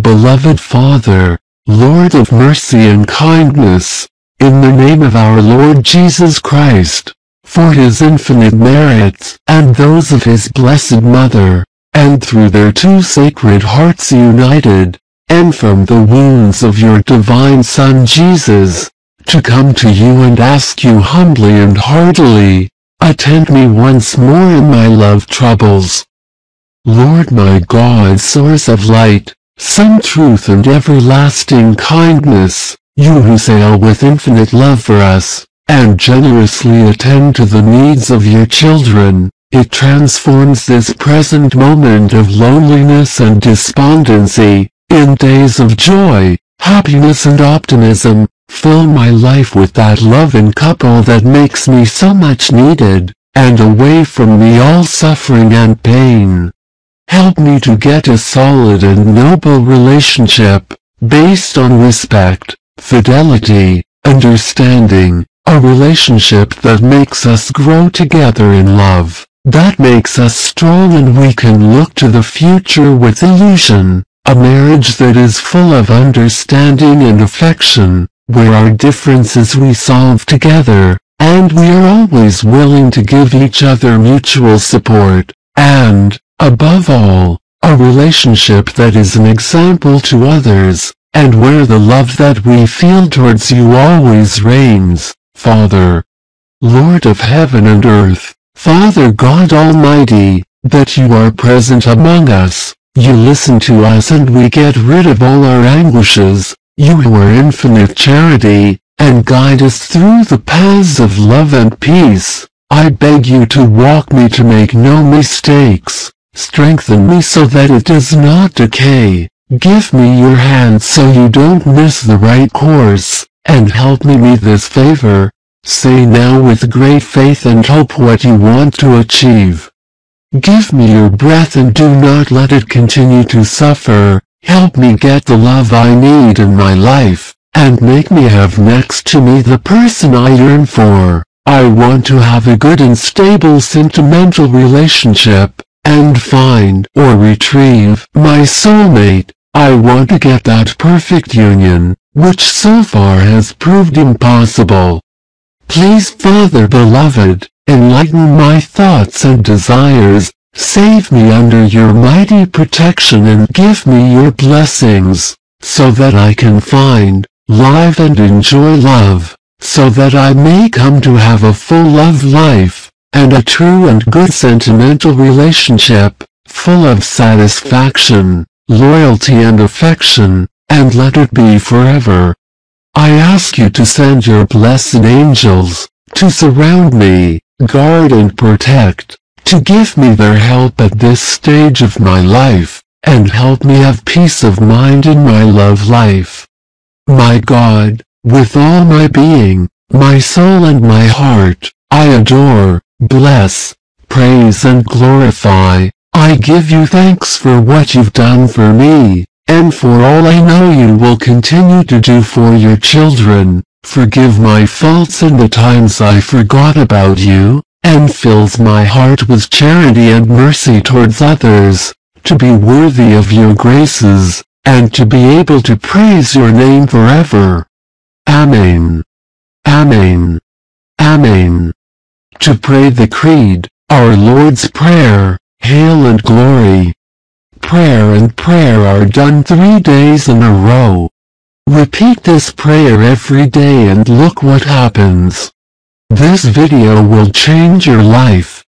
Beloved Father, Lord of mercy and kindness, in the name of our Lord Jesus Christ, for his infinite merits and those of his blessed Mother, and through their two sacred hearts united, and from the wounds of your divine Son Jesus, to come to you and ask you humbly and heartily, attend me once more in my love troubles. Lord my God, source of light, some truth and everlasting kindness, you who sail with infinite love for us, and generously attend to the needs of your children, it transforms this present moment of loneliness and despondency, in days of joy, happiness and optimism, fill my life with that love and couple that makes me so much needed, and away from me all suffering and pain. Help me to get a solid and noble relationship, based on respect, fidelity, understanding, a relationship that makes us grow together in love, that makes us strong and we can look to the future with illusion, a marriage that is full of understanding and affection, where our differences we solve together, and we are always willing to give each other mutual support, and, Above all, a relationship that is an example to others, and where the love that we feel towards you always reigns, Father. Lord of heaven and earth, Father God Almighty, that you are present among us, you listen to us and we get rid of all our anguishes, you who are infinite charity, and guide us through the paths of love and peace. I beg you to walk me to make no mistakes, Strengthen me so that it does not decay. Give me your hand so you don't miss the right course, and help me meet this favor. Say now with great faith and hope what you want to achieve. Give me your breath and do not let it continue to suffer. Help me get the love I need in my life, and make me have next to me the person I yearn for. I want to have a good and stable sentimental relationship and find or retrieve my soulmate. I want to get that perfect union, which so far has proved impossible. Please Father beloved, enlighten my thoughts and desires, save me under your mighty protection and give me your blessings, so that I can find, live and enjoy love, so that I may come to have a full love life and a true and good sentimental relationship, full of satisfaction, loyalty and affection, and let it be forever. I ask you to send your blessed angels, to surround me, guard and protect, to give me their help at this stage of my life, and help me have peace of mind in my love life. My God, with all my being, my soul and my heart, I adore, bless, praise and glorify. I give you thanks for what you've done for me, and for all I know you will continue to do for your children. Forgive my faults and the times I forgot about you, and fills my heart with charity and mercy towards others, to be worthy of your graces, and to be able to praise your name forever. Amen. Amen. Amen to pray the Creed, our Lord's Prayer, Hail and Glory. Prayer and prayer are done three days in a row. Repeat this prayer every day and look what happens. This video will change your life.